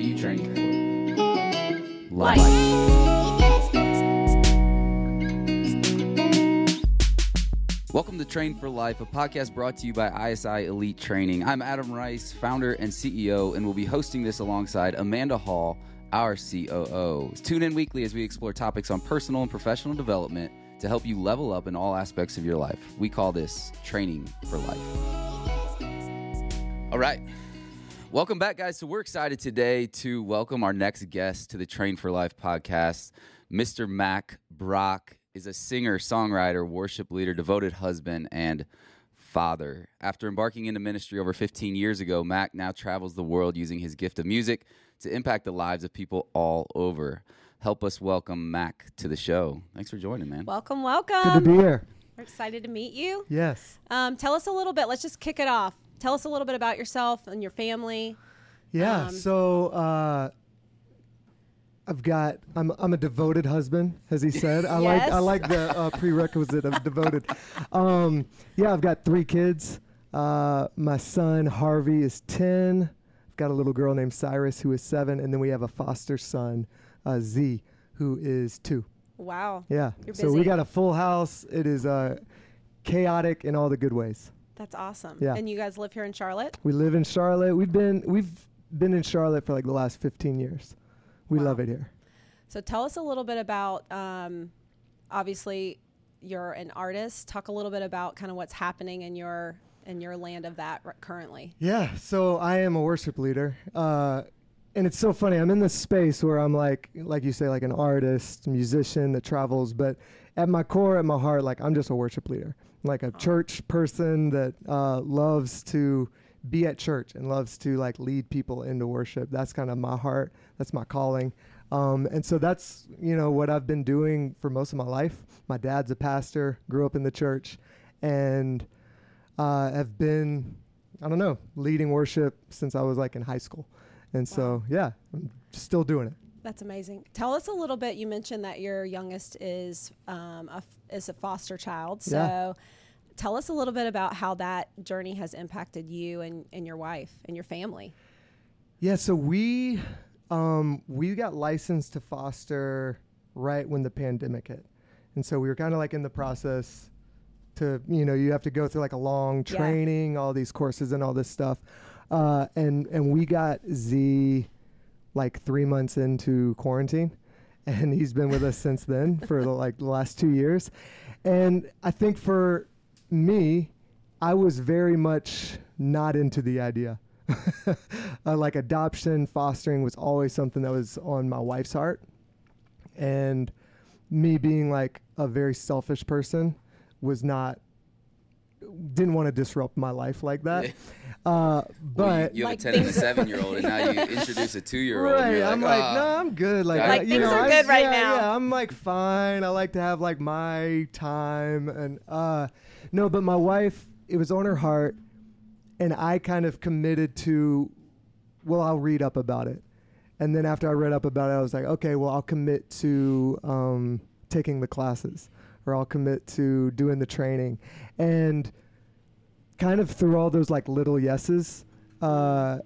are you for? Life. Welcome to Train for Life, a podcast brought to you by ISI Elite Training. I'm Adam Rice, founder and CEO, and we'll be hosting this alongside Amanda Hall, our COO. Tune in weekly as we explore topics on personal and professional development to help you level up in all aspects of your life. We call this Training for Life. All right. Welcome back, guys. So, we're excited today to welcome our next guest to the Train for Life podcast. Mr. Mack Brock is a singer, songwriter, worship leader, devoted husband, and father. After embarking into ministry over 15 years ago, Mack now travels the world using his gift of music to impact the lives of people all over. Help us welcome Mack to the show. Thanks for joining, man. Welcome, welcome. Good to be here. We're excited to meet you. Yes. Um, tell us a little bit. Let's just kick it off. Tell us a little bit about yourself and your family. Yeah. Um, so uh, I've got. I'm. I'm a devoted husband, as he said. I like. I like the uh, prerequisite of devoted. Um, yeah. I've got three kids. Uh, my son Harvey is ten. I've got a little girl named Cyrus who is seven, and then we have a foster son, uh, Z, who is two. Wow, Yeah. You're so we got a full house. It is uh, chaotic in all the good ways. That's awesome. Yeah. And you guys live here in Charlotte? We live in Charlotte. We've been we've been in Charlotte for like the last 15 years. We Wow. love it here. So tell us a little bit about. Um, obviously, you're an artist. Talk a little bit about kind of what's happening in your in your land of that r- currently. Yeah. So I am a worship leader, uh, and it's so funny. I'm in this space where I'm like, like you say, like an artist, musician that travels, but at my core, at my heart, like I'm just a worship leader, like a church person that uh, loves to be at church and loves to like lead people into worship. That's kind of my heart. That's my calling. Um, and so that's you know what I've been doing for most of my life. My dad's a pastor, grew up in the church, and uh, have been I don't know leading worship since I was like in high school, and so yeah, I'm still doing it. That's amazing. Tell us a little bit. You mentioned that your youngest is um, a, is a foster child. So, Yeah. tell us a little bit about how that journey has impacted you and, and your wife and your family. Yeah, so we um, we got licensed to foster right when the pandemic hit, and so we were kind of like in the process to you know you have to go through like a long Yeah. training, all these courses and all this stuff, uh, and and we got Z like three months into quarantine, and he's been with us since then for the, like the last two years, and I think for me, I was very much not into the idea. uh, like adoption, fostering was always something that was on my wife's heart. And me being like a very selfish person was not, didn't want to disrupt my life like that. Yeah. Uh, Well, you- but you, have Like a 10 and a 7 year old, and now you introduce a 2 year old. right, I'm like, "Ah." no, I'm good. Like, Like I- things you know, are I- good right yeah, now. Yeah, I'm like fine. I like to have like my time, and uh, no, but my wife, it was on her heart, and I kind of committed to, well, I'll read up about it, and then after I read up about it, I was like, okay, well, I'll commit to um, taking the classes, or I'll commit to doing the training, and kind of through all those like little yeses, uh,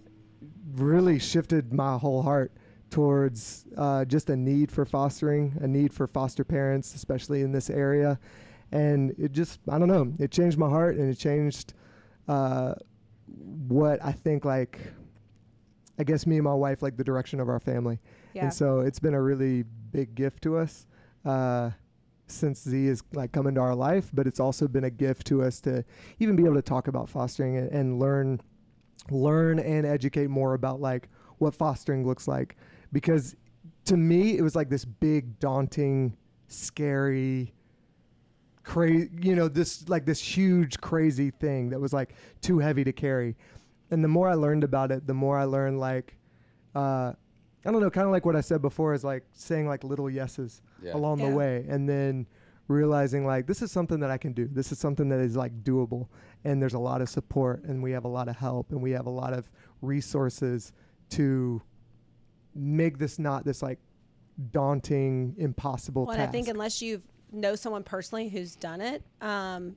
really shifted my whole heart towards uh, just a need for fostering, a need for foster parents, especially in this area. And it just, I don't know, it changed my heart and it changed uh, what I think, like, I guess me and my wife, like the direction of our family. Yeah. And so it's been a really big gift to us uh, since Z has like come into our life, but it's also been a gift to us to even be able to talk about fostering and, and learn, learn and educate more about like what fostering looks like. Because to me, it was like this big, daunting, scary, crazy, you know, this like this huge, crazy thing that was like too heavy to carry. And the more I learned about it, the more I learned like, uh, I don't know, kind of like what I said before is like saying like little yeses Yeah. along Yeah. the way, and then realizing like this is something that I can do. This is something that is like doable, and there's a lot of support, and we have a lot of help, and we have a lot of resources to make this not this like daunting, impossible Well, and I think unless you know someone personally who's done it, um,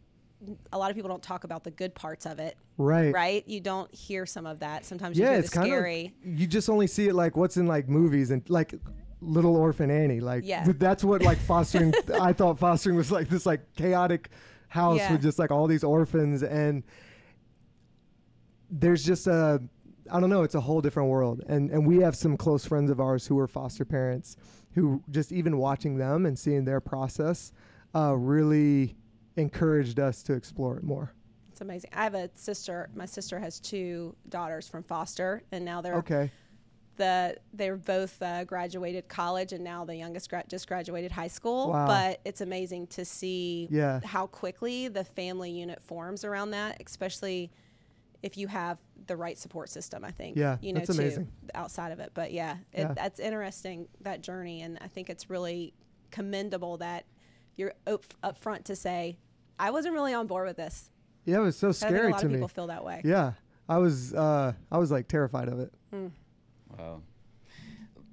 a lot of people don't talk about the good parts of it, right. right? You don't hear some of that. Sometimes you Yeah, hear it's the kind scary. of you just only see it like what's in like movies and like Little Orphan Annie. Like Yeah. that's what like fostering. I thought fostering was like this like chaotic house Yeah. with just like all these orphans and there's just a I don't know. It's a whole different world, and and we have some close friends of ours who are foster parents, who just even watching them and seeing their process, uh, really encouraged us to explore it more. It's amazing. I have a sister. My sister has two daughters from foster, and now they're Okay. The they're both uh, graduated college, and now the youngest gra- just graduated high school. Wow. But it's amazing to see Yeah. how quickly the family unit forms around that, especially if you have the right support system. I think. Yeah, you know, that's too, amazing. outside of it, but yeah, it, Yeah. that's interesting that journey, and I think it's really commendable that you're up, up front to say, I wasn't really on board with this. Yeah, it was so I think a scary lot to of me. people feel that way. Yeah, I was uh, I was like terrified of it. Wow.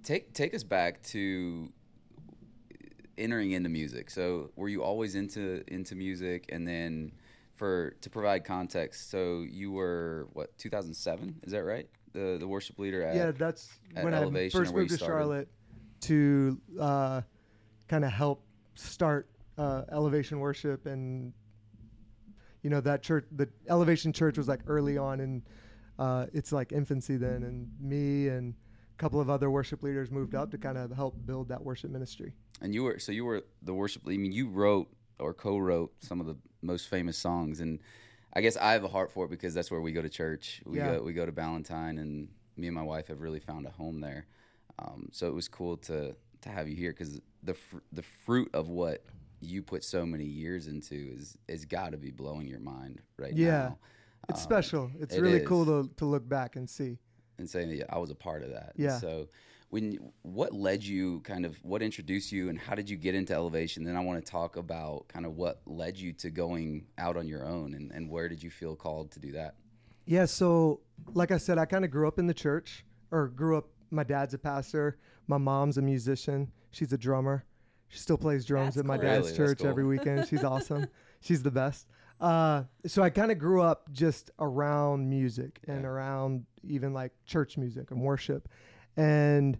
Take take us back to entering into music. So, were you always into into music, and then for to provide context, so you were what 2007? Is that right? The the worship leader at yeah, that's at when I Elevation first or moved to started? Charlotte to uh, kind of help start uh, Elevation Worship, and you know that church, the Elevation Church was like early on in uh, its like infancy then, and me and a couple of other worship leaders moved up to kind of help build that worship ministry. And you were so you were the worship. I mean, you wrote or co-wrote some of the most famous songs, and I guess I have a heart for it because that's where we go to church. We Yeah. go we go to Ballantyne, and me and my wife have really found a home there. Um, so it was cool to to have you here because the fr- the fruit of what you put so many years into is is got to be blowing your mind right Yeah. now. It's Um, special. It's it really is. cool to to look back and see. and saying that I was a part of that. Yeah. So when what led you kind of what introduced you and how did you get into elevation? Then I want to talk about kind of what led you to going out on your own and, and where did you feel called to do that? Yeah, so like I said, I kind of grew up in the church, or grew up. My dad's a pastor. My mom's a musician. She's a drummer. She still plays drums That's at my cool. dad's Really? That's church every weekend. She's awesome. She's the best. Uh, so I kind of grew up just around music and Yeah. around even like church music and worship, and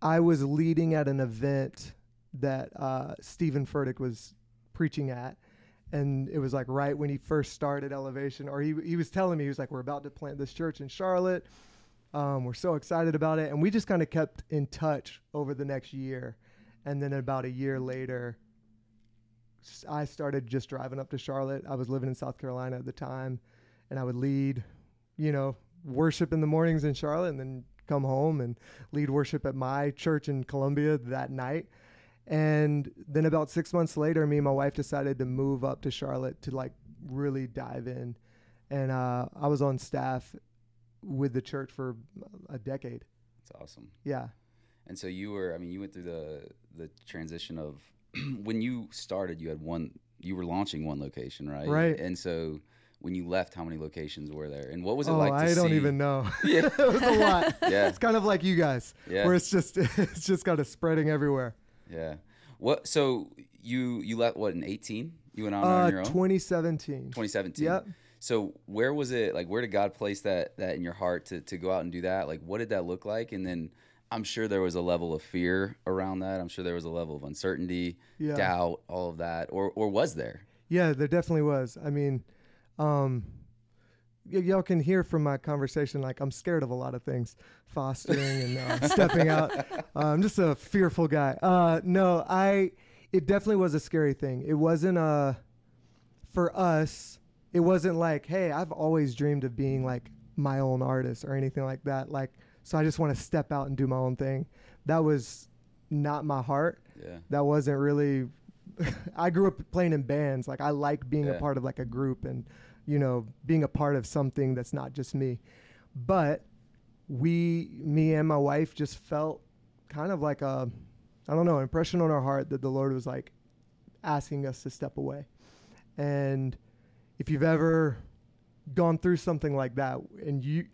I was leading at an event that uh, Stephen Furtick was preaching at, and it was like right when he first started Elevation, or he he was telling me he was like, "We're about to plant this church in Charlotte. Um, we're so excited about it," and we just kind of kept in touch over the next year, and then about a year later, I started just driving up to Charlotte. I was living in South Carolina at the time, and I would lead, you know, worship in the mornings in Charlotte, and then come home and lead worship at my church in Columbia that night. And then about six months later, me and my wife decided to move up to Charlotte to like really dive in. And uh, I was on staff with the church for a decade. It's awesome. Yeah. And so you were I mean you went through the the transition of when you started you had one you were launching one location, right? Right. And so when you left how many locations were there? And what was it oh, like to I don't see- even know. Yeah. it was a lot. Yeah. It's kind of like you guys, Yeah. where it's just it's just kind of spreading everywhere. Yeah. What so you you left what in 18? You went on, Uh, on your own? 2017. 2017. Yep. So where was it? Like, where did God place that that in your heart to to go out and do that? Like, what did that look like? And then I'm sure there was a level of fear around that. I'm sure there was a level of uncertainty, Yeah. doubt, all of that, or or was there? Yeah, there definitely was. I mean, um, y- y'all can hear from my conversation like I'm scared of a lot of things, fostering and uh, stepping out. Uh, I'm just a fearful guy. Uh, no, I. It definitely was a scary thing. It wasn't uh for us. It wasn't like, hey, I've always dreamed of being like my own artist or anything like that. Like, so I just want to step out and do my own thing. That was not my heart Yeah. that wasn't really I grew up playing in bands. Like I like being Yeah. a part of like a group and you know, being a part of something that's not just me. But we me and my wife just felt kind of like a I don't know, impression on our heart that the Lord was like asking us to step away. And if you've ever gone through something like that and you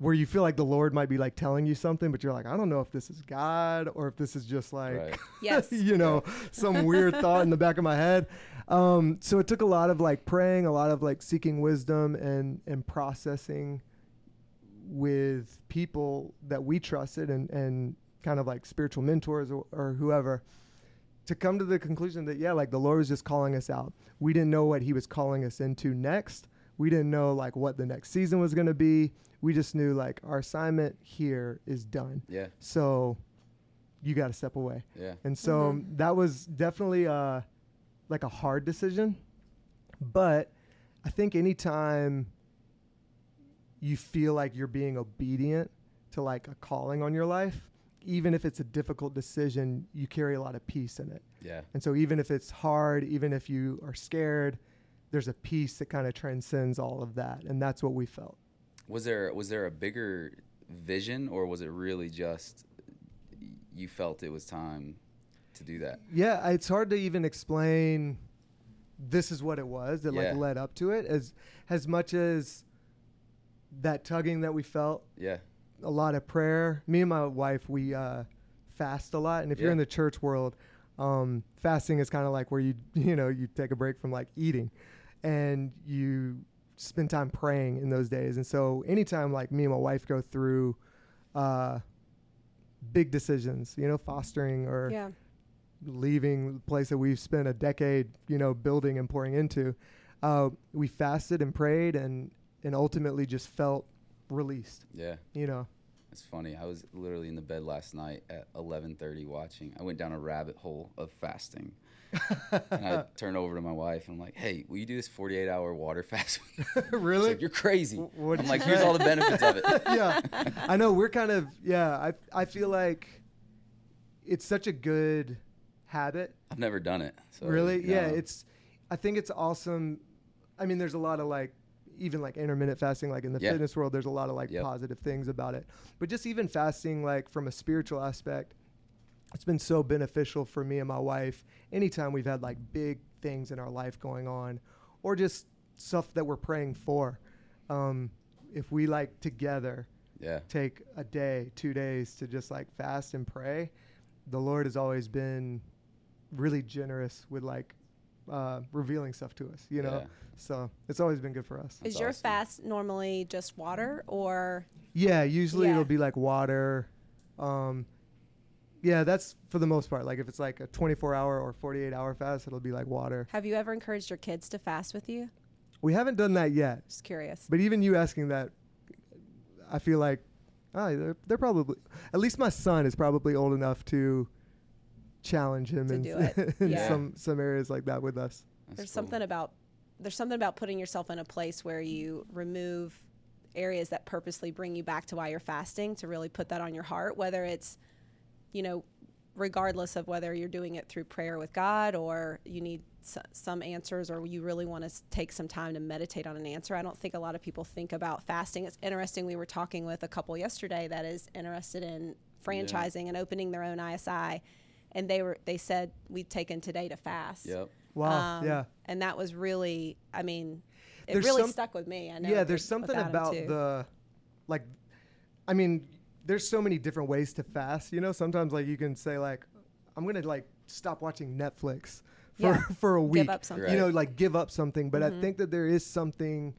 where you feel like the Lord might be like telling you something, but you're like, I don't know if this is God or if this is just like, Right. Yes. you know, some weird thought in the back of my head. Um, so it took a lot of like praying, a lot of like seeking wisdom and and processing with people that we trusted and and kind of like spiritual mentors or, or whoever to come to the conclusion that yeah, like the Lord was just calling us out. We didn't know what He was calling us into next. We didn't know like what the next season was going to be. We just knew like our assignment here is done. Yeah. So you got to step away. Yeah. And so Mhm. that was definitely uh, like a hard decision. But I think anytime you feel like you're being obedient to like a calling on your life, even if it's a difficult decision, you carry a lot of peace in it. Yeah. And so even if it's hard, even if you are scared, there's a peace that kind of transcends all of that. And that's what we felt. Was there was there a bigger vision, or was it really just you felt it was time to do that? Yeah, it's hard to even explain this is what it was that Yeah. like led up to it as as much as that tugging that we felt, Yeah. a lot of prayer. Me and my wife, we uh, fast a lot, and if you're in the church world, um, fasting is kind of like where you you know you take a break from like eating, and you spend time praying in those days. And so anytime like me and my wife go through uh, big decisions, you know, fostering or Yeah. leaving the place that we've spent a decade, you know, building and pouring into. Uh, we fasted and prayed and and ultimately just felt released. Yeah. You know, It's funny. I was literally in the bed last night at 11:30 watching. I went down a rabbit hole of fasting. and I turn over to my wife and I'm like, "Hey, will you do this 48-hour water fast?" Really? like, "You're crazy." What'd I'm you like? "Here's all the benefits of it." yeah, I know. We're kind of yeah. I I feel like it's such a good habit. I've never done it. So, really? Yeah. It's. I think it's awesome. I mean, there's a lot of like, even like intermittent fasting, like in the Yeah. fitness world, there's a lot of like Yep. positive things about it. But just even fasting, like from a spiritual aspect, it's been so beneficial for me and my wife. Anytime we've had like big things in our life going on, or just stuff that we're praying for, um, if we like together yeah. take a day, two days to just like fast and pray, the Lord has always been really generous with like uh, revealing stuff to us, you know? Yeah. So it's always been good for us. That's Is your awesome. fast normally just water or Yeah, usually Yeah. it'll be like water. Um, yeah, that's for the most part. Like if it's like a 24 hour or 48 hour fast, it'll be like water. have you ever encouraged your kids to fast with you? We haven't done that yet. Just curious. But even you asking that, I feel like, oh, they're, they're probably, at least my son is probably old enough to challenge him To in, in Yeah. some some areas like that with us. That's there's cool. something about there's something about putting yourself in a place where you remove areas that purposely bring you back to why you're fasting to really put that on your heart whether it's you know regardless of whether you're doing it through prayer with God or you need s- some answers or you really want to take some time to meditate on an answer. I don't think a lot of people think about fasting. It's interesting. We were talking with a couple yesterday that is interested in franchising and opening their own ISI, and they were they said we've taken today to fast. Yep. Wow. Um, yeah. And that was really, I mean, it There's really some- stuck with me. I know. Yeah, there's something about too. the, like, I mean, there's so many different ways to fast. You know, sometimes like you can say like, I'm gonna like stop watching Netflix for Yeah. for a week. give up something. Right. You know, like give up something. But I Mhm. think that there is something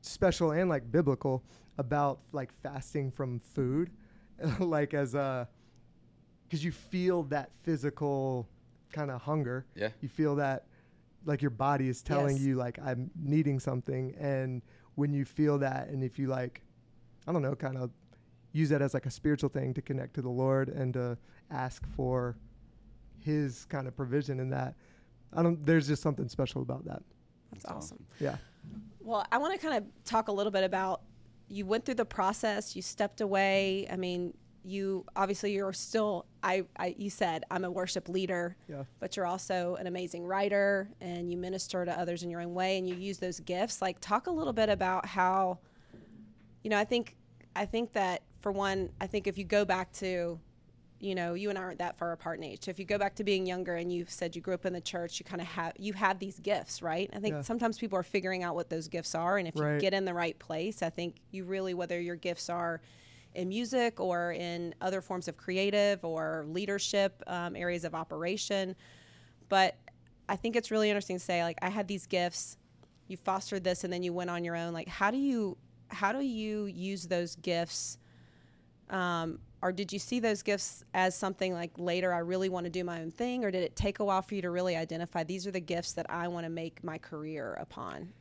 special and like biblical about like fasting from food, like as a, because you feel that physical kind of hunger. Yeah. You feel that like your body is telling Yes. you like I'm needing something and when you feel that and if you like I don't know kind of use that as like a spiritual thing to connect to the Lord and to ask for his kind of provision in that I don't there's just something special about that. That's awesome. Yeah. Well, I want to kind of talk a little bit about you went through the process, you stepped away. I mean, you obviously you're still I, I you said I'm a worship leader, Yeah. but you're also an amazing writer and you minister to others in your own way and you use those gifts. Like talk a little bit about how you know, I think I think that for one, I think if you go back to you know, you and I aren't that far apart in age. So if you go back to being younger and you've said you grew up in the church, you kind of have you have these gifts, right? I think Yeah. sometimes people are figuring out what those gifts are, and if Right. you get in the right place, I think you really whether your gifts are in music or in other forms of creative or leadership um, areas of operation, but I think it's really interesting to say like I had these gifts, you fostered this, and then you went on your own. Like how do you how do you use those gifts? Um, or did you see those gifts as something like later I really want to do my own thing, or did it take a while for you to really identify these are the gifts that I want to make my career upon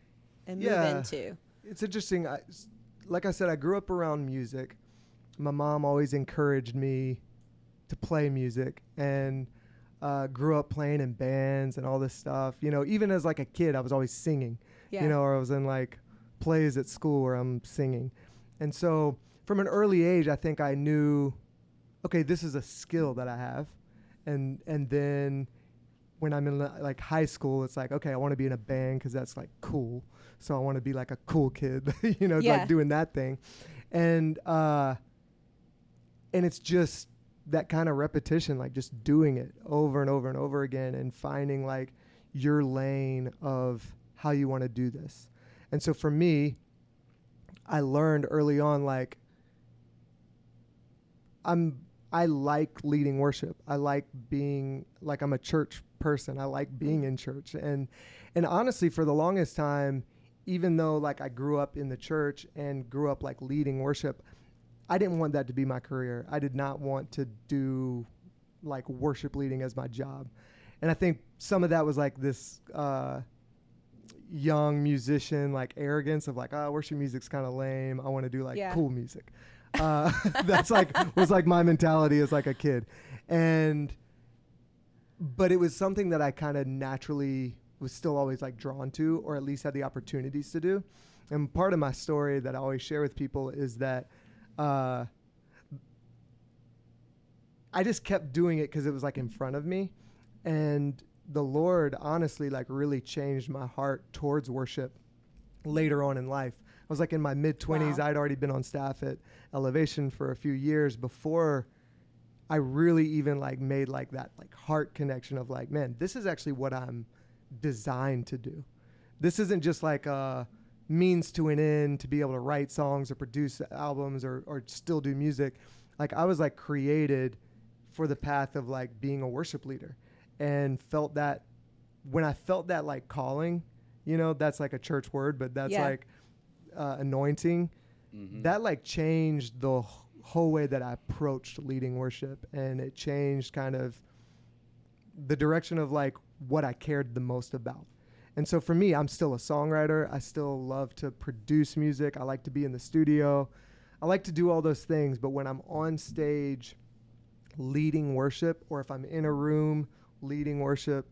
and move into? it's interesting. I, like I said, I grew up around music. My mom always encouraged me to play music and uh, grew up playing in bands and all this stuff. You know, even as like a kid, I was always singing. Yeah. You know, or I was in like plays at school where I'm singing. And so from an early age, I think I knew, okay, this is a skill that I have. And, and then when I'm in like high school, it's like, okay, I want to be in a band because that's like cool. So I want to be like a cool kid, you know, Yeah. like doing that thing. And, uh, and it's just that kind of repetition, like just doing it over and over and over again and finding like your lane of how you want to do this. And so for me, I learned early on, like, I'm I like leading worship. I like being like I'm a church person. I like being in church. And and honestly for the longest time even though like I grew up in the church and grew up like leading worship, I didn't want that to be my career. I did not want to do like worship leading as my job. And I think some of that was like this uh young musician like arrogance of like oh worship music's kind of lame i want to do like Yeah. cool music uh, that's like was like my mentality as like a kid. And but it was something that i kind of naturally was still always like drawn to or at least had the opportunities to do. And part of my story that i always share with people is that uh, i just kept doing it because it was like in front of me. And the lord honestly like really changed my heart towards worship later on in life was like in my mid 20s Wow. i'd already been on staff at elevation for a few years before i really even like made like that like heart connection of like man this is actually what i'm designed to do this isn't just like a means to an end to be able to write songs or produce albums or, or still do music like i was like created for the path of like being a worship leader and felt that when i felt that like calling you know that's like a church word but that's Yeah. like uh, anointing that like changed the whole way that i approached leading worship. And it changed kind of the direction of like what i cared the most about. And so for me i'm still a songwriter. I still love to produce music. I like to be in the studio. I like to do all those things. But when i'm on stage leading worship or if i'm in a room leading worship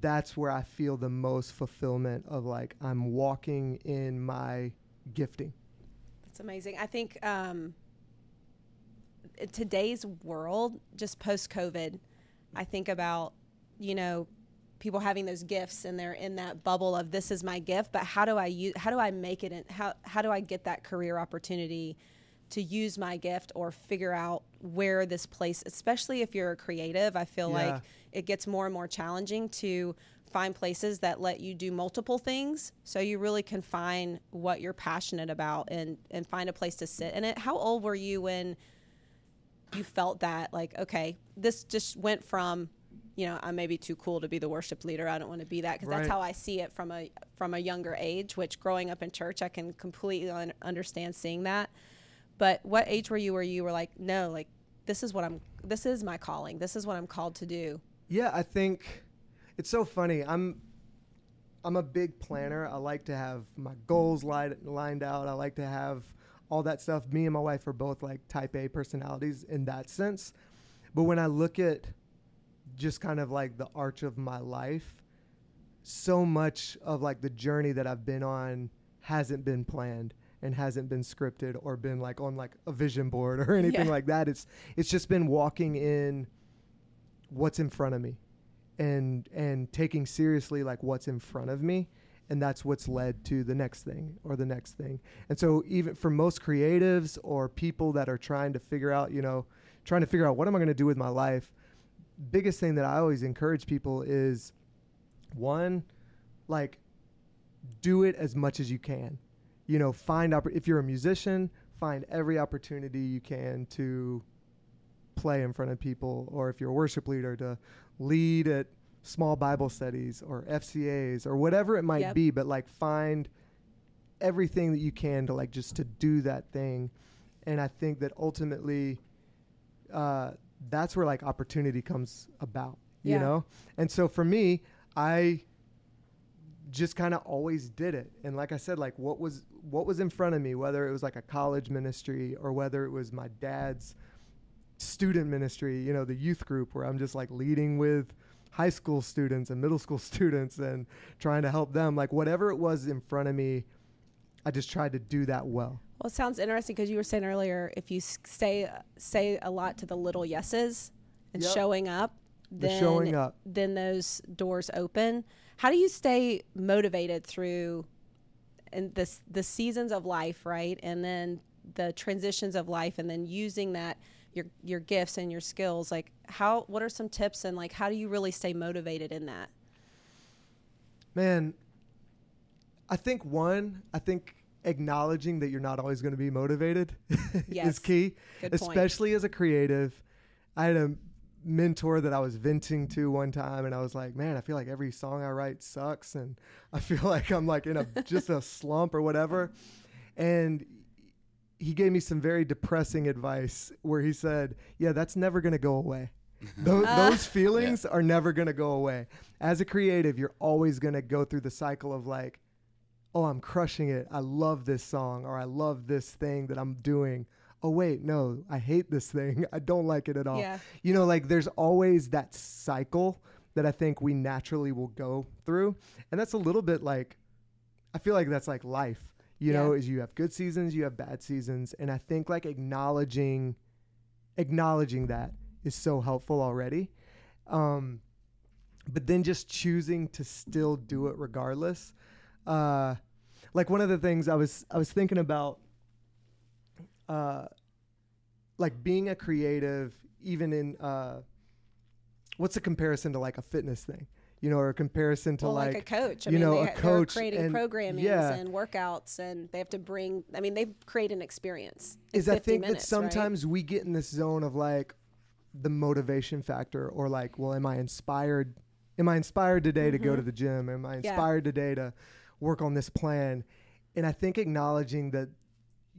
that's where i feel the most fulfillment of like i'm walking in my gifting That's amazing. I think um, today's world, just post COVID, I think about, you know, people having those gifts and they're in that bubble of this is my gift, but how do I use, how do I make it and how, how do I get that career opportunity to use my gift or figure out where this place, especially if you're a creative, I feel Yeah. like it gets more and more challenging to find places that let you do multiple things. So you really can find what you're passionate about and and find a place to sit in it. How old were you when you felt that like okay this just went from you know i may be too cool to be the worship leader. I don't want to be that because that's how i see it from a from a younger age which growing up in church i can completely un- understand seeing that. But what age were you where you were like no like this is what i'm this is my calling this is what i'm called to do Yeah, I think it's so funny. I'm I'm a big planner. I like to have my goals lined lined out. I like to have all that stuff. Me and my wife are both like type A personalities in that sense. But when I look at just kind of like the arch of my life, so much of like the journey that I've been on hasn't been planned and hasn't been scripted or been like on like a vision board or anything Yeah. like that. It's it's just been walking in what's in front of me and and taking seriously like what's in front of me and that's what's led to the next thing or the next thing and so even for most creatives or people that are trying to figure out you know trying to figure out what am I going to do with my life. Biggest thing that I always encourage people is one, like, do it as much as you can. You know, find opp- if you're a musician, find every opportunity you can to play in front of people, or if you're a worship leader, to lead at small Bible studies or FCAs or whatever it might Yep. be. But like, find everything that you can to like just to do that thing. And I think that ultimately, uh, that's where like opportunity comes about. You Yeah. know, and so for me, I just kind of always did it and like i said like what was what was in front of me whether it was like a college ministry or whether it was my dad's student ministry you know the youth group where i'm just like leading with high school students and middle school students and trying to help them like whatever it was in front of me i just tried to do that well Well, it sounds interesting because you were saying earlier if you say say a lot to the little yeses and Yep. showing up, The then showing up. then those doors open. How do you stay motivated through and this the seasons of life, right? And then the transitions of life, and then using that your your gifts and your skills. Like how? What are some tips and like how do you really stay motivated in that? Man, I think one, I think acknowledging that you're not always going to be motivated Yes. is key, Good point. especially as a creative. I had a mentor that I was venting to one time and I was like, "Man, I feel like every song I write sucks and I feel like I'm like in a just a slump or whatever." And he gave me some very depressing advice where he said, "Yeah, that's never going to go away." Those, Ah. those feelings are never going to go away. As a creative, you're always going to go through the cycle of like, oh, I'm crushing it. I love this song or I love this thing that I'm doing. Oh, wait, no, I hate this thing. I don't like it at all. Yeah. You know, like there's always that cycle that I think we naturally will go through. And that's a little bit like, I feel like that's like life. You know, is you have good seasons, you have bad seasons. And I think like acknowledging, acknowledging that is so helpful already. Um, but then just choosing to still do it regardless. Uh, like one of the things I was I was thinking about, uh, like being a creative, even in uh, what's the comparison to like a fitness thing, you know, or a comparison to well, like, like, a coach. I you mean, know, they, a coach creating and- programming yeah. and workouts, and they have to bring. I mean, they create an experience. is I 50 think minutes, that right? sometimes we get in this zone of like the motivation factor or like, well, am I inspired? Am I inspired today to go Mhm. to the gym? Am I Yeah. inspired today to work on this plan? And I think acknowledging that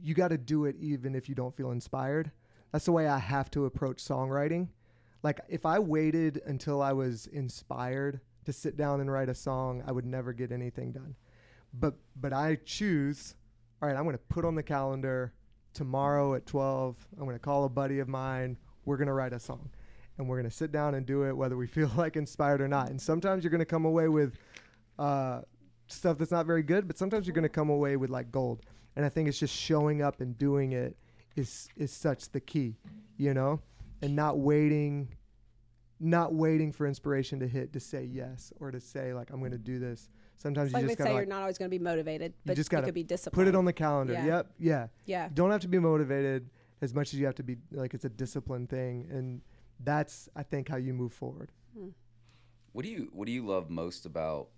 you got to do it even if you don't feel inspired. That's the way I have to approach songwriting. Like if I waited until I was inspired to sit down and write a song, I would never get anything done. But but I choose, all right, I'm going to put on the calendar tomorrow at 12. I'm going to call a buddy of mine. We're going to write a song. And we're going to sit down and do it whether we feel like inspired or not. And sometimes you're going to come away with uh, stuff that's not very good, but sometimes you're going to come away with like gold. And I think it's just showing up and doing it is is such the key, you know, and not waiting, not waiting for inspiration to hit to say yes or to say like I'm going to do this. Sometimes It's you they just say gotta you're not always going to be motivated, but just gotta could be disciplined. put it on the calendar. Yeah. Yep, yeah. Yeah, Don't have to be motivated as much as you have to be like it's a discipline thing, and that's I think how you move forward. Hmm. What do you What do you love most about?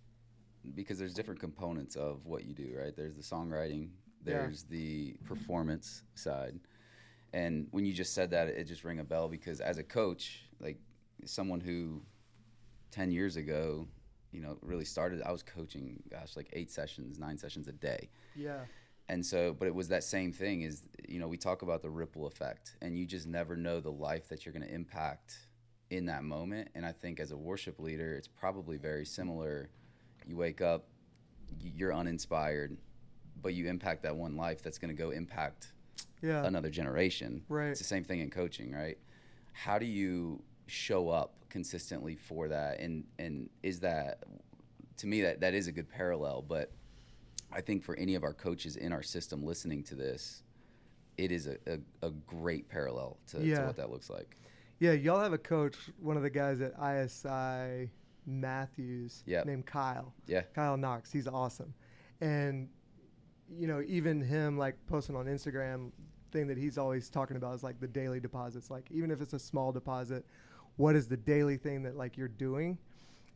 Because there's different components of what you do, right? There's the songwriting, Yeah. there's the performance side, and when you just said that, it just rang a bell because as a coach, like someone who ten years ago, you know, really started, I was coaching, gosh, like eight sessions, nine sessions a day, Yeah, and so but it was that same thing is you know we talk about the ripple effect and you just never know the life that you're going to impact in that moment. And i think as a worship leader it's probably very similar. You wake up you're uninspired but you impact that one life that's going to go impact yeah, another generation Right. it's the same thing in coaching right how do you show up consistently for that and and is that to me that that is a good parallel but I think for any of our coaches in our system listening to this, it is a, a, a great parallel to, to Yeah. what that looks like. yeah. Y'all have a coach, one of the guys at ISI Matthews, Yep. named Kyle. Yeah. Kyle Knox. He's awesome, and you know even him like posting on Instagram thing that he's always talking about is like the daily deposits. Like even if it's a small deposit, what is the daily thing that like you're doing?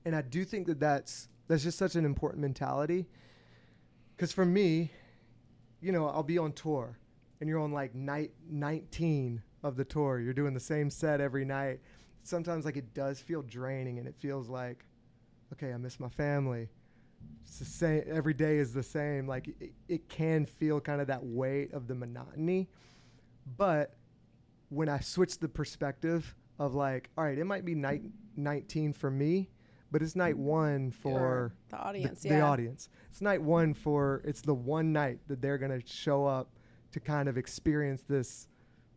And I do think that that's that's just such an important mentality. Because for me, you know, I'll be on tour, and you're on like night 19 of the tour. You're doing the same set every night. Sometimes like it does feel draining, and it feels like, okay, I miss my family. It's the same. Every day is the same. Like it, it can feel kind of that weight of the monotony. But when I switch the perspective of like, all right, it might be night 19 for me, but it's night one for the audience. the, yeah. the audience. It's night one for it's the one night that they're gonna show up to kind of experience this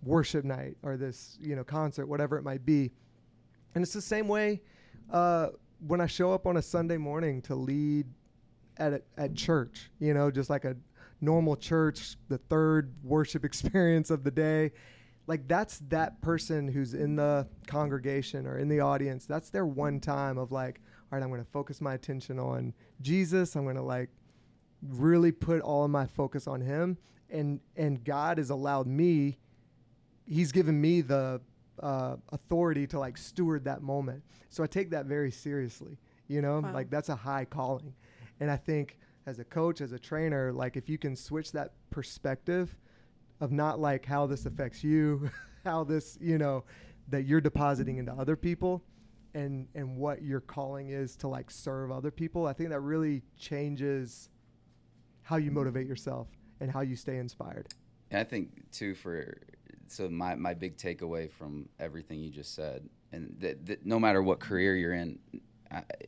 worship night or this you know concert, whatever it might be. And it's the same way uh, when I show up on a Sunday morning to lead at a, at church. You know, just like a normal church, the third worship experience of the day. Like that's that person who's in the congregation or in the audience. That's their one time of like, all right, I'm going to focus my attention on Jesus. I'm going to like really put all of my focus on him and and God has allowed me he's given me the uh, authority to like steward that moment. So I take that very seriously. You know, Wow. like that's a high calling. And I think as a coach, as a trainer, like if you can switch that perspective of not like how this affects you, how this, you know, that you're depositing into other people and and what your calling is to like serve other people, I think that really changes how you motivate yourself and how you stay inspired. And I think too for so my my big takeaway from everything you just said, and that, that no matter what career you're in,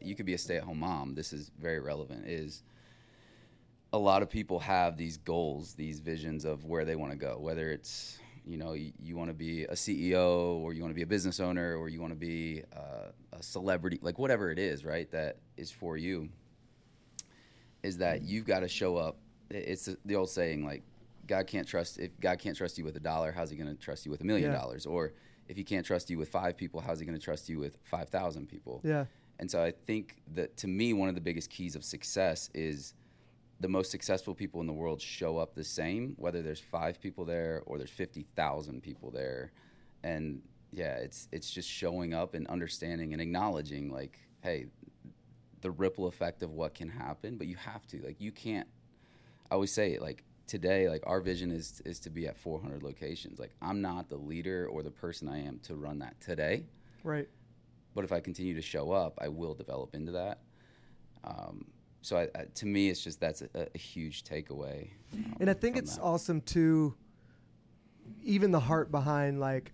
you could be a stay-at-home mom. This is very relevant. Is a lot of people have these goals, these visions of where they want to go. Whether it's you know you, you want to be a CEO or you want to be a business owner or you want to be uh, a celebrity, like whatever it is, right? That is for you. Is that you've got to show up? It's the- old saying, like God can't trust if God can't trust you with a dollar, how's he going to trust you with a million Yeah. dollars? Or if he can't trust you with five people, how's he going to trust you with five thousand people? Yeah. And so I think that to me, one of the biggest keys of success is the most successful people in the world show up the same, whether there's five people there or there's fifty thousand people there. And yeah, it's it's just showing up and understanding and acknowledging like, hey, the ripple effect of what can happen, but you have to. Like you can't I always say it like today, like our vision is is to be at 400 locations. Like I'm not the leader or the person I am to run that today, Right. But if I continue to show up, I will develop into that. Um, so I, I, to me, it's just that's a, a huge takeaway. um, and I think it's that. awesome too. Even the heart behind like,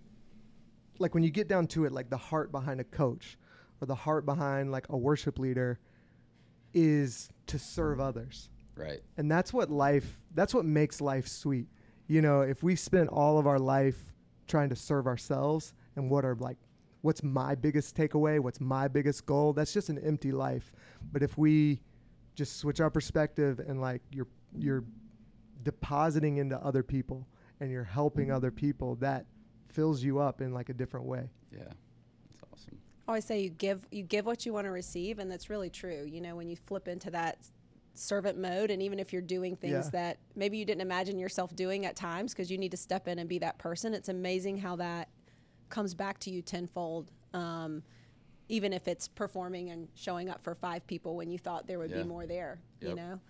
like when you get down to it, like the heart behind a coach, or the heart behind like a worship leader, is to serve others, right. and that's what life. That's what makes life sweet. You know, if we spend all of our life trying to serve ourselves, and what are like, what's my biggest takeaway? What's my biggest goal? That's just an empty life. But if we just switch our perspective and like you're you're depositing into other people and you're helping other people that fills you up in like a different way Yeah, that's awesome. I always say you give you give what you want to receive, and that's really true. You know, when you flip into that servant mode, and even if you're doing things Yeah. that maybe you didn't imagine yourself doing at times, because you need to step in and be that person. It's amazing how that comes back to you tenfold. Um, even if it's performing and showing up for five people when you thought there would Yeah. be more there, you know,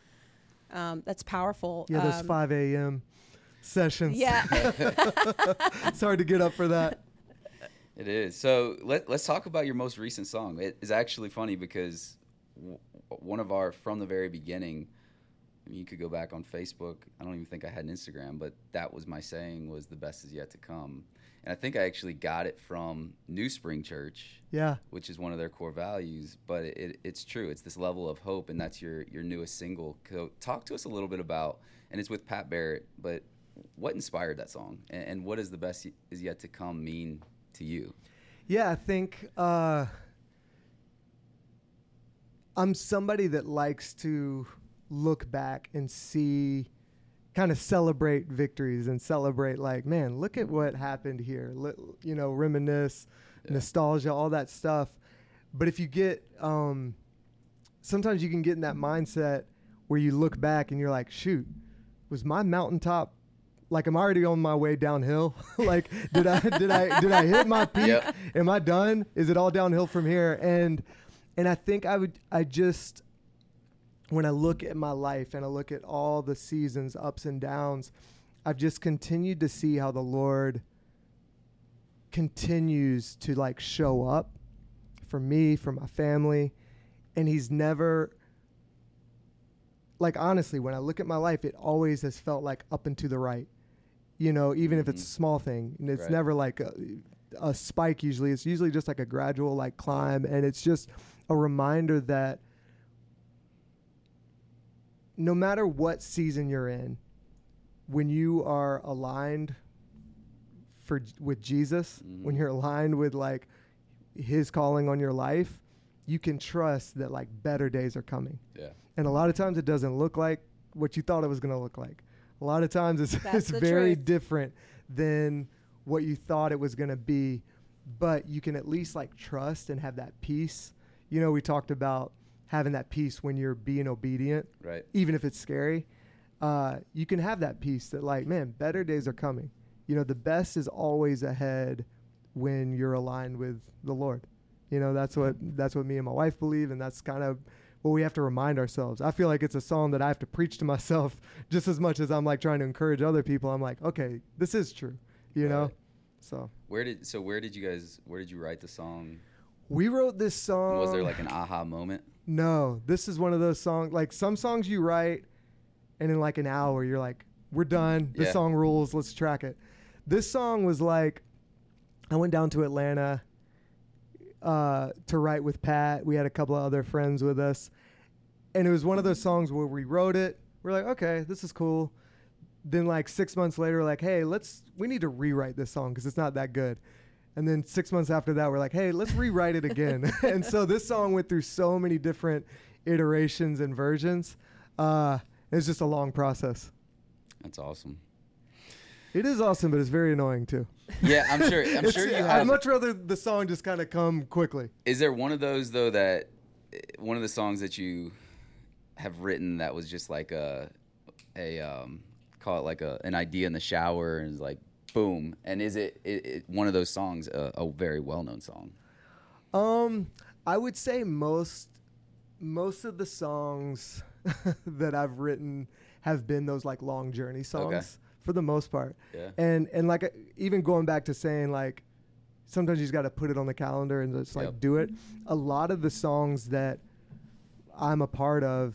um, that's powerful. yeah those Um, 5 a.m sessions Yeah, it's hard to get up for that It is. So let, let's talk about your most recent song. It is actually funny because w- one of our, from the very beginning, I mean, you could go back on Facebook. I don't even think I had an Instagram, but that was my saying was the best is yet to come. And I think I actually got it from New Spring Church, yeah which is one of their core values. But it, it's true. It's this level of hope, and that's your, your newest single. So talk to us a little bit about, and it's with Pat Barrett, but what inspired that song? And, and what does the best is yet to come mean to you? Yeah, I think uh, I'm somebody that likes to look back and see, kind of celebrate victories and celebrate, like, man, look at what happened here. Li- you know, reminisce, Yeah. nostalgia, all that stuff. But if you get, um, sometimes you can get in that mindset where you look back and you're like, shoot, was my mountaintop like I'm already on my way downhill. like did I did I did I hit my peak? Yep. Am I done? Is it all downhill from here? And and I think I would I just when I look at my life and I look at all the seasons ups and downs, I've just continued to see how the Lord continues to like show up for me, for my family, and he's never like honestly, when I look at my life, it always has felt like up and to the right. You know, even if it's a Mhm. small thing, and it's Right. never like a, a spike. Usually, it's usually just like a gradual like climb, and it's just a reminder that no matter what season you're in, when you are aligned for with Jesus, when Mhm. you're aligned with like His calling on your life, you can trust that like better days are coming. Yeah. And a lot of times it doesn't look like what you thought it was going to look like. A lot of times it's, it's very truth. different than what you thought it was going to be. But you can at least like trust and have that peace. You know, we talked about having that peace when you're being obedient, Right. even if it's scary. Uh, you can have that peace that, like, man, better days are coming. You know, the best is always ahead when you're aligned with the Lord. You know, that's what that's what me and my wife believe, and that's kind of what we have to remind ourselves. I feel like it's a song that I have to preach to myself just as much as I'm like trying to encourage other people. I'm like, okay, this is true. You know, so Where did so where did you guys where did you write the song? we wrote this song. Was there like an aha moment? No, this is one of those songs. Like some songs you write, and in like an hour you're like, "We're done. This Yeah. song rules. Let's track it." This song was like, I went down to Atlanta uh, to write with Pat. We had a couple of other friends with us, and it was one of those songs where we wrote it. We're like, "Okay, this is cool." Then like six months later, like, "Hey, let's we need to rewrite this song because it's not that good." And then six months after that, we're like, hey, let's rewrite it again. and so this song went through so many different iterations and versions. Uh, it's just a long process. That's awesome. It is awesome, but it's very annoying too. Yeah, I'm sure. I'm sure you. I'd much rather the song just kind of come quickly. Is there one of those though that eh, one of the songs that you have written that was just like a a um call it like a an idea in the shower and is like boom and is it, it, it one of those songs a, a very well known song? Um, I would say most most of the songs that I've written have been those like long journey songs Okay. for the most part. Yeah. And and like even going back to saying like sometimes you just got to put it on the calendar and just like Yep. do it. A lot of the songs that I'm a part of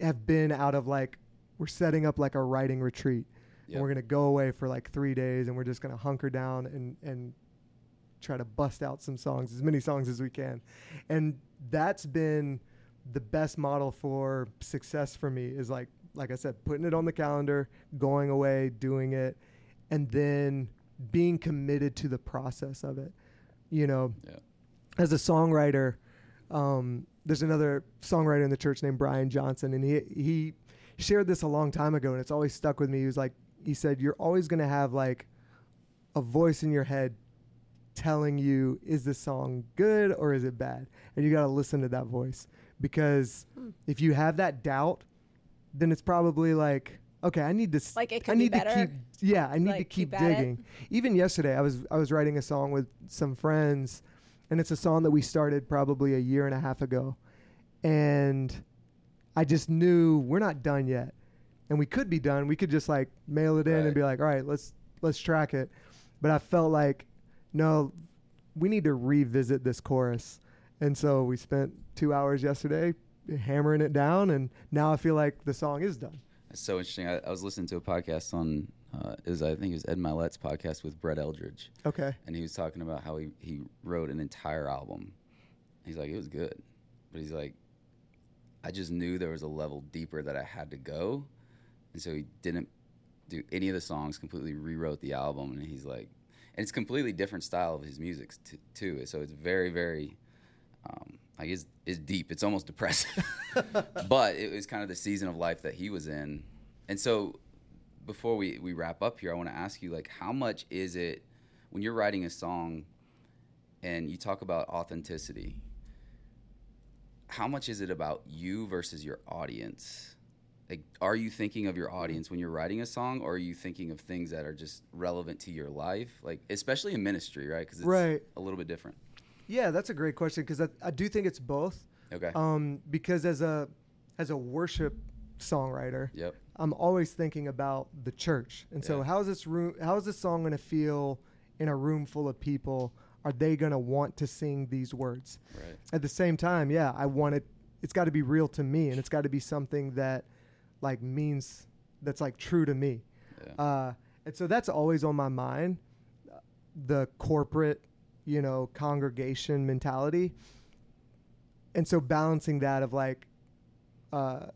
have been out of like we're setting up like a writing retreat Yep. and we're gonna go away for like three days and we're just gonna hunker down and and try to bust out some songs as many songs as we can and that's been the best model for success for me is like like i said putting it on the calendar going away doing it and then being committed to the process of it you know Yeah. as a songwriter um, there's another songwriter in the church named brian johnson and he he shared this a long time ago and it's always stuck with me he was like he said you're always going to have like a voice in your head telling you is this song good or is it bad? And you got to listen to that voice because Hmm. if you have that doubt then it's probably like okay i need to s- Like it i could be need to keep yeah i need to keep keep digging. Even yesterday i was i was writing a song with some friends and it's a song that we started probably a year and a half ago and i just knew we're not done yet and we could be done we could just like mail it in Right. and be like all right let's let's track it but i felt like no we need to revisit this chorus and so we spent two hours yesterday hammering it down and now i feel like the song is done It's so interesting. I, I was listening to a podcast on uh, it was I think it was Ed Mylett's podcast with Brett Eldredge, okay and he was talking about how he he wrote an entire album. He's like it was good, but he's like I just knew there was a level deeper that I had to go, and so he didn't do any of the songs. Completely rewrote the album, and he's like, and it's completely different style of his music t- too. So it's very very. Um, like it's, it's deep. It's almost depressing. but it was kind of the season of life that he was in. And so before we, we wrap up here, I want to ask you like how much is it when you're writing a song and you talk about authenticity, how much is it about you versus your audience? Like are you thinking of your audience when you're writing a song or are you thinking of things that are just relevant to your life like especially in ministry right because it's Right. a little bit different Yeah, that's a great question because I, I do think it's both. okay Um, because as a as a worship songwriter, yep I'm always thinking about the church. And so Yeah. how is this room how is this song going to feel in a room full of people? Are they going to want to sing these words? right At the same time, yeah, I want it it's got to be real to me and it's got to be something that like means that's like true to me. yeah Uh, and so that's always on my mind the corporate, you know, congregation mentality. And so balancing that of like, uh,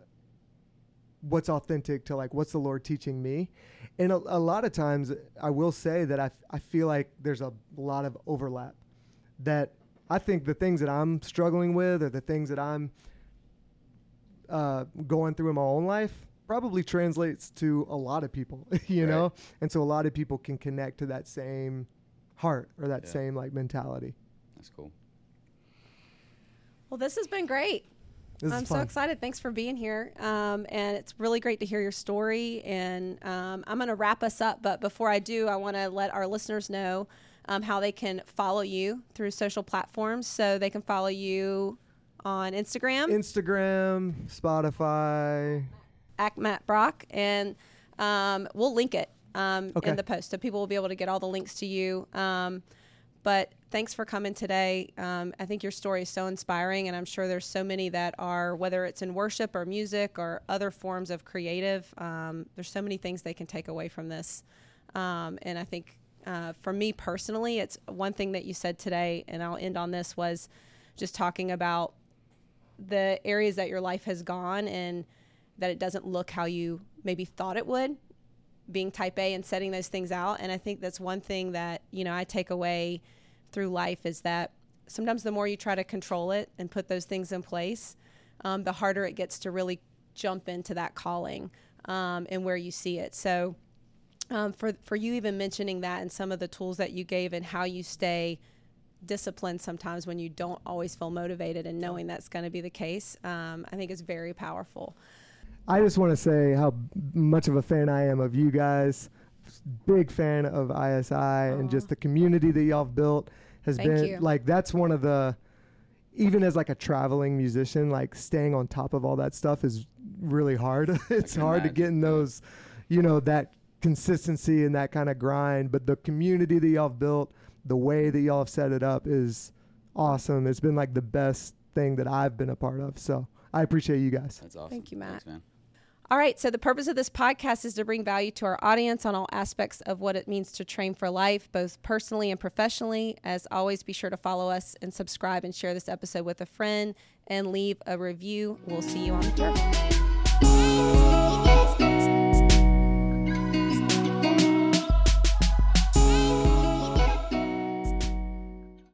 what's authentic to like, what's the Lord teaching me? And a, a lot of times I will say that I, f- I feel like there's a lot of overlap that I think the things that I'm struggling with or the things that I'm uh, going through in my own life probably translates to a lot of people, you Right. know? And so a lot of people can connect to that same heart or that Yeah. same like mentality. that's cool Well, this has been great. This I'm so excited. Thanks for being here. Um, and it's really great to hear your story. And um, I'm going to wrap us up. But before I do, I want to let our listeners know um, how they can follow you through social platforms. So they can follow you on Instagram, Instagram, Spotify. at Mack Brock, and um, we'll link it um, Okay. in the post, so people will be able to get all the links to you. Um, but thanks for coming today. Um, I think your story is so inspiring, and I'm sure there's so many that are, whether it's in worship or music or other forms of creative. Um, there's so many things they can take away from this, um, and I think uh, for me personally, it's one thing that you said today, and I'll end on this was just talking about the areas that your life has gone and that it doesn't look how you maybe thought it would being type A and setting those things out. And I think that's one thing that you know I take away through life is that sometimes the more you try to control it and put those things in place um, the harder it gets to really jump into that calling um, and where you see it. So um, for for you even mentioning that and some of the tools that you gave and how you stay disciplined sometimes when you don't always feel motivated and knowing that's going to be the case um, i think is very powerful I just want to say how much of a fan I am of you guys. Big fan of ISI and just the community that y'all have built has Thank been you. like that's one of the even as like a traveling musician, like staying on top of all that stuff is really hard. it's hard to get in those, you know, that consistency and that kind of grind. But the community that y'all have built, the way that y'all have set it up is awesome. It's been like the best thing that I've been a part of. So I appreciate you guys. that's awesome Thank you, Mack. Thanks, man. All right. So, the purpose of this podcast is to bring value to our audience on all aspects of what it means to train for life, both personally and professionally. As always, be sure to follow us and subscribe and share this episode with a friend and leave a review. We'll see you on the turf.